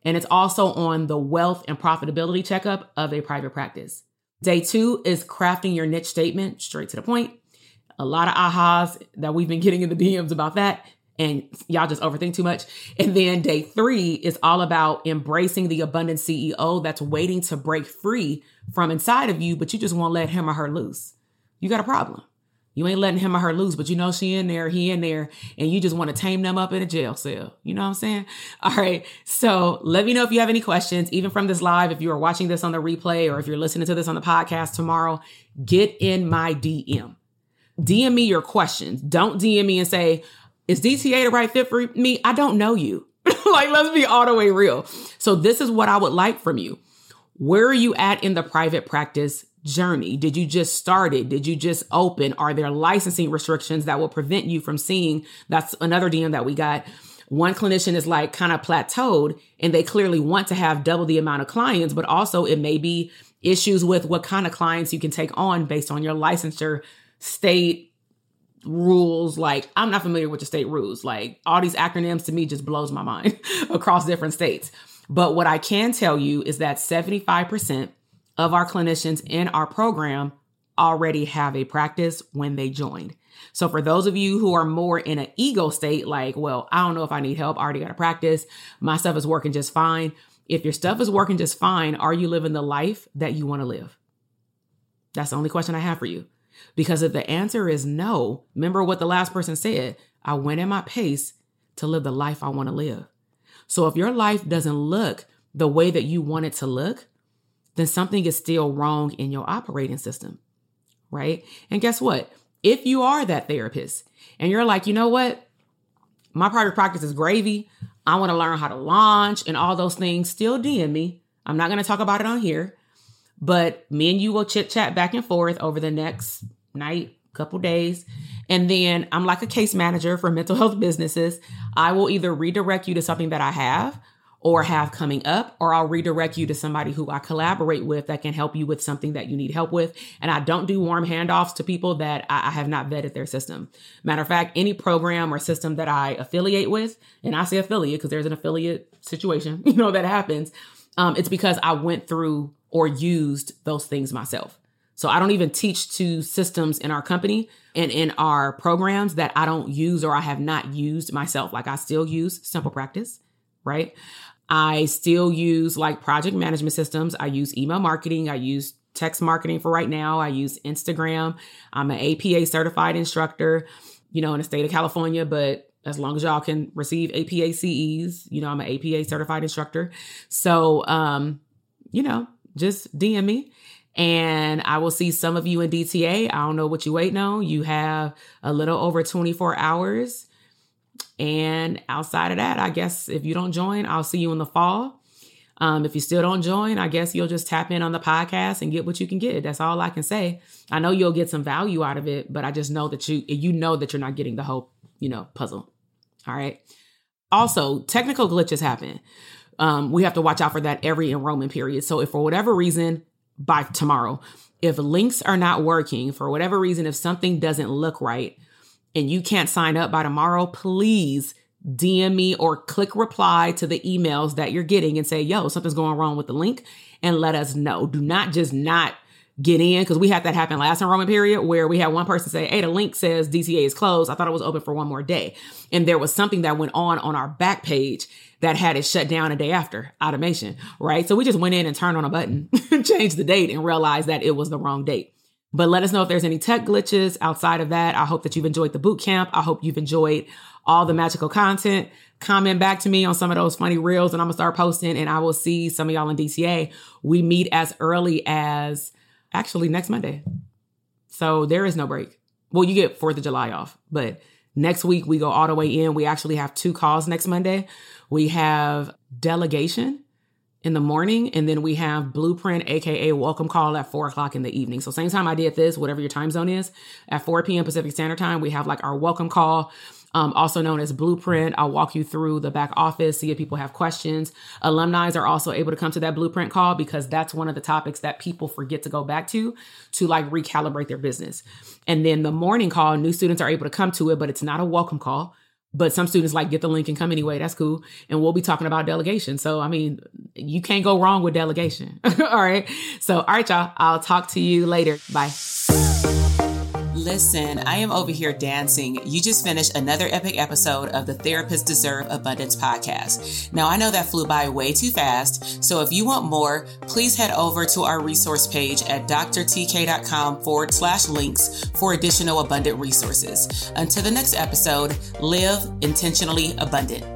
And it's also on the wealth and profitability checkup of a private practice. Day two is crafting your niche statement straight to the point. A lot of ahas that we've been getting in the DMs about that. And y'all just overthink too much. And then day three is all about embracing the abundant CEO that's waiting to break free from inside of you, but you just won't let him or her loose. You got a problem. You ain't letting him or her loose, but you know she in there, he in there, and you just want to tame them up in a jail cell. You know what I'm saying? All right. So let me know if you have any questions, even from this live, if you are watching this on the replay or if you're listening to this on the podcast tomorrow, get in my DM. DM me your questions. Don't DM me and say, is DTA the right fit for me? I don't know you. like, let's be all the way real. So this is what I would like from you. Where are you at in the private practice journey? Did you just start it? Did you just open? Are there licensing restrictions that will prevent you from seeing? That's another DM that we got. One clinician is like kind of plateaued and they clearly want to have double the amount of clients, but also it may be issues with what kind of clients you can take on based on your licensure state rules like i'm not familiar with the state rules like all these acronyms to me just blows my mind across different states but what i can tell you is that 75% of our clinicians in our program already have a practice when they joined. So for those of you who are more in an ego state, like, well, I don't know if I need help, I already got a practice, my stuff is working just fine. If your stuff is working just fine, are you living the life that you want to live? That's the only question I have for you. Because if the answer is no, remember what the last person said I went at my pace to live the life I want to live. So if your life doesn't look the way that you want it to look, then something is still wrong in your operating system, right? And guess what? If you are that therapist and you're like, you know what? My private practice is gravy. I want to learn how to launch and all those things. Still DM me. I'm not going to talk about it on here, but me and you will chit chat back and forth over the next night, couple days. And then I'm like a case manager for mental health businesses. I will either redirect you to something that I have or have coming up, or I'll redirect you to somebody who I collaborate with that can help you with something that you need help with. And I don't do warm handoffs to people that I, have not vetted their system. Matter of fact, any program or system that I affiliate with, and I say affiliate because there's an affiliate situation, you know, that happens. Um, it's because I went through or used those things myself. So I don't even teach to systems in our company and in our programs that I don't use or I have not used myself. Like I still use simple practice, right? I still use like project management systems. I use email marketing. I use text marketing for right now. I use Instagram. I'm an APA certified instructor, you know, in the state of California, but as long as y'all can receive APA CEs, you know, I'm an APA certified instructor. So, um, you know, just DM me and I will see some of you in DTA. I don't know what you waiting on. You have a little over 24 hours and outside of that, I guess if you don't join, I'll see you in the fall. Um, if you still don't join, I guess you'll just tap in on the podcast and get what you can get. That's all I can say. I know you'll get some value out of it, but I just know that you you know that you're not getting the whole, you know, puzzle. All right. Also, technical glitches happen. Um, we have to watch out for that every enrollment period. So if for whatever reason, by tomorrow, if links are not working, for whatever reason, if something doesn't look right, and you can't sign up by tomorrow, please DM me or click reply to the emails that you're getting and say, yo, something's going wrong with the link and let us know. Do not just not get in because we had that happen last enrollment period where we had one person say, Hey, the link says DTA is closed. I thought it was open for one more day. And there was something that went on on our back page that had it shut down a day after automation, right? So we just went in and turned on a button, changed the date and realized that it was the wrong date. But let us know if there's any tech glitches outside of that. I hope that you've enjoyed the boot camp. I hope you've enjoyed all the magical content. Comment back to me on some of those funny reels and I'm gonna start posting and I will see some of y'all in DTA. We meet as early as actually next Monday. So there is no break. Well, you get 4th of July off, but next week we go all the way in. We actually have two calls next Monday. We have delegation in the morning, and then we have blueprint, aka welcome call at four o'clock in the evening. So same time I did this, whatever your time zone is, at 4 p.m. Pacific Standard Time, we have like our welcome call um, also known as Blueprint. I'll walk you through the back office, see if people have questions. Alumni are also able to come to that Blueprint call because that's one of the topics that people forget to go back to to like recalibrate their business. And then the morning call, new students are able to come to it, but it's not a welcome call. But some students like get the link and come anyway. That's cool. And we'll be talking about delegation. So, I mean, you can't go wrong with delegation. all right. So, all right, y'all. I'll talk to you later. Bye. Listen, I am over here dancing. You just finished another epic episode of the Therapists Deserve Abundance podcast. Now, I know that flew by way too fast, so if you want more, please head over to our resource page at drtk.com forward slash links for additional abundant resources. Until the next episode, live intentionally abundant.